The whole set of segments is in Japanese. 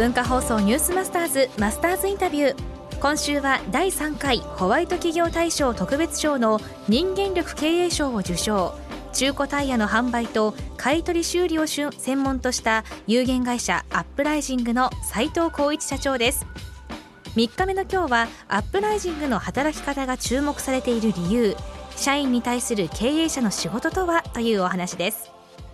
文化放送ニュースマスターズマスターズインタビュー。今週は第3回ホワイト企業大賞特別賞の人間力経営賞を受賞。中古タイヤの販売と買取修理を専門とした有限会社アップライジングの斉藤浩一社長です。3日目の今日はアップライジングの働き方が注目されている理由。社員に対する経営者の仕事とは？というお話です。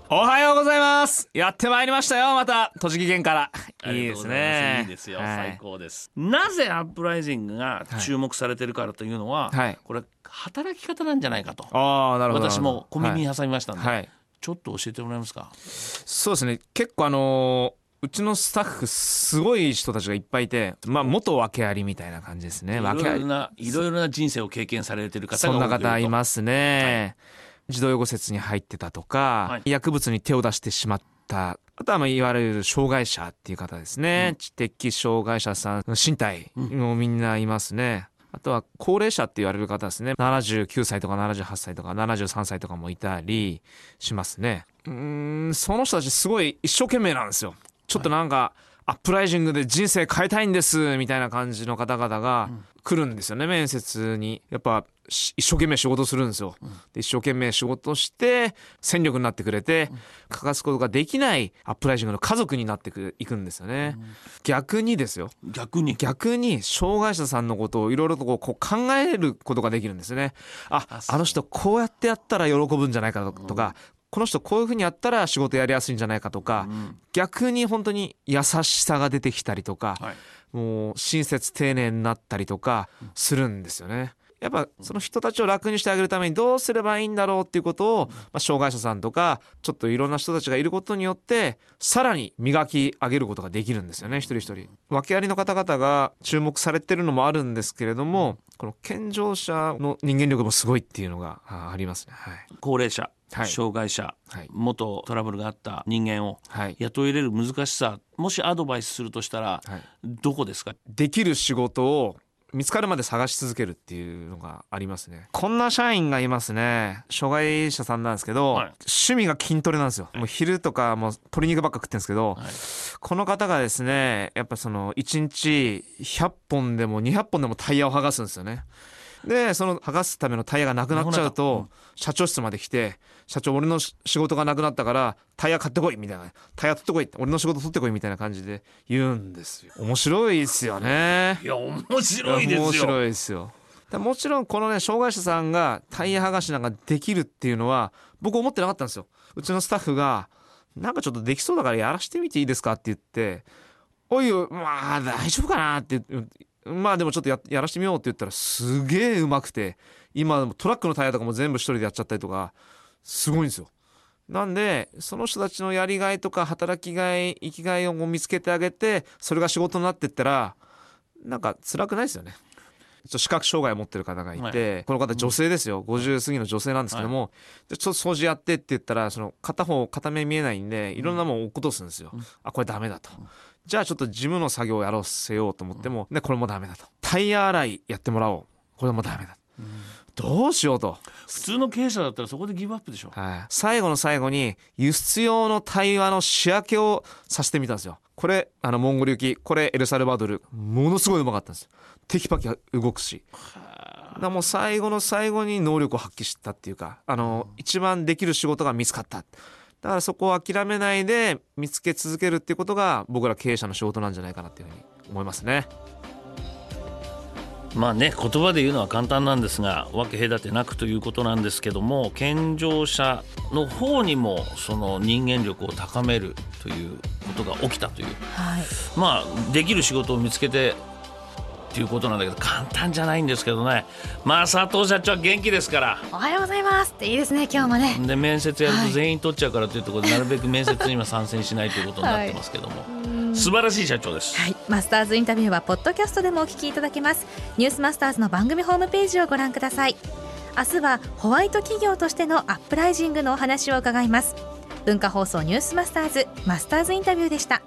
おはようございます。やってまいりましたよまた。栃木県から。いいですね。いいですよ、はい、最高です。なぜアップライジングが注目されてるからというのは、はい、これ働き方なんじゃないかと。あなるほど。私も小耳に挟みましたんで、はい、ちょっと教えてもらえますか？そうですね。結構あのーうちのスタッフすごい人たちがいっぱいいて、まあ元訳ありみたいな感じですね。いろいろないろいろな人生を経験されてる方がそんな方いますね。はい児童養護施設に入ってたとか、はい、薬物に手を出してしまったあとはまあいわゆる障害者っていう方ですね、うん、知的障害者さん身体もみんないますね、あとは高齢者って言われる方ですね。79歳とか78歳とか73歳とかもいたりしますね。うんその人たちすごい一生懸命なんですよ。ちょっとなんか、はい。アップライジングで人生変えたいんですみたいな感じの方々が来るんですよね、面接に。やっぱ一生懸命仕事するんですよ。で一生懸命仕事して戦力になってくれて、欠かすことができないアップライジングの家族になっていくんですよね。逆にですよ。逆に逆に障害者さんのことをいろいろとこう考えることができるんですよね。あ、あの人こうやってやったら喜ぶんじゃないかとか、この人こういうふうにやったら仕事やりやすいんじゃないかとか、うん、逆に本当に優しさが出てきたりとか、はい、もう親切丁寧になったりとかするんですよね。やっぱその人たちを楽にしてあげるためにどうすればいいんだろうっていうことを、まあ、障害者さんとかちょっといろんな人たちがいることによってさらに磨き上げることができるんですよね一人一人。訳ありの方々が注目されてるのもあるんですけれどもこの健常者の人間力もすごいっていうのがありますね。はい、高齢者はい、障害者、はい、元トラブルがあった人間を雇い入れる難しさもしアドバイスするとしたら、どこですか？できる仕事を見つかるまで探し続けるっていうのがありますね。こんな社員がいますね。障害者さんなんですけど、はい、趣味が筋トレなんですよ。もう昼とかもう鶏肉ばっか食ってるんですけど、はい、この方がですねやっぱその1日100本でも200本でもタイヤを剥がすんですよねでその剥がすためのタイヤがなくなっちゃうと、社長室まで来て「社長俺の仕事がなくなったからタイヤ買ってこい」みたいな「タイヤ取ってこい」俺の仕事取ってこいみたいな感じで言うんですよ。面白いですよね。いや面白いですよ。面白いですよ。もちろんこのね障害者さんがタイヤ剥がしなんかできるっていうのは僕思ってなかったんですよ。うちのスタッフがなんかちょっとできそうだからやらしてみていいですかって言っておいよまあ大丈夫かなってまあでもちょっとややらしてみようって言ったらすげえうまくて今トラックのタイヤとかも全部一人でやっちゃったりとかすごいんですよ。なんでその人たちのやりがいとか働きがい生きがいを見つけてあげてそれが仕事になってったらなんか辛くないですよね。視覚障害を持ってる方がいて、はい、この方女性ですよ、うん、50過ぎの女性なんですけども、はい、ちょっと掃除やってって言ったらその片方片目見えないんでいろんなもん落っことすんですよ、うん、あこれダメだと、じゃあちょっと事務の作業をやろうせようと思っても、ね、これもダメだと。タイヤ洗いやってもらおう。これもダメだ。うん、どうしようと。普通の経営者だったらそこでギブアップでしょ。はい。最後の最後に、輸出用の対話の仕分けをさせてみたんですよ。これ、あの、モンゴル行き、これ、エルサルバドル、ものすごいうまかったんです。テキパキ動くし。だもう最後の最後に能力を発揮したっていうか、あの、一番できる仕事が見つかった。だからそこを諦めないで見つけ続けるっていうことが僕ら経営者の仕事なんじゃないかなっていうふうに思いますね。まあね言葉で言うのは簡単なんですが分け隔てなくということなんですけども健常者の方にもその人間力を高めるということが起きたという、はい、まあできる仕事を見つけてっていうことなんだけど簡単じゃないんですけどね。まあ佐藤社長は元気ですから。おはようございます。っていいですね今日もね。で面接やると全員取っちゃうからというところで、なるべく面接には参戦しないということになってますけども、はい、素晴らしい社長です、はい、マスターズインタビューはポッドキャストでもお聞きいただけます。ニュースマスターズの番組ホームページをご覧ください。明日はホワイト企業としてのアップライジングのお話を伺います。文化放送ニュースマスターズマスターズインタビューでした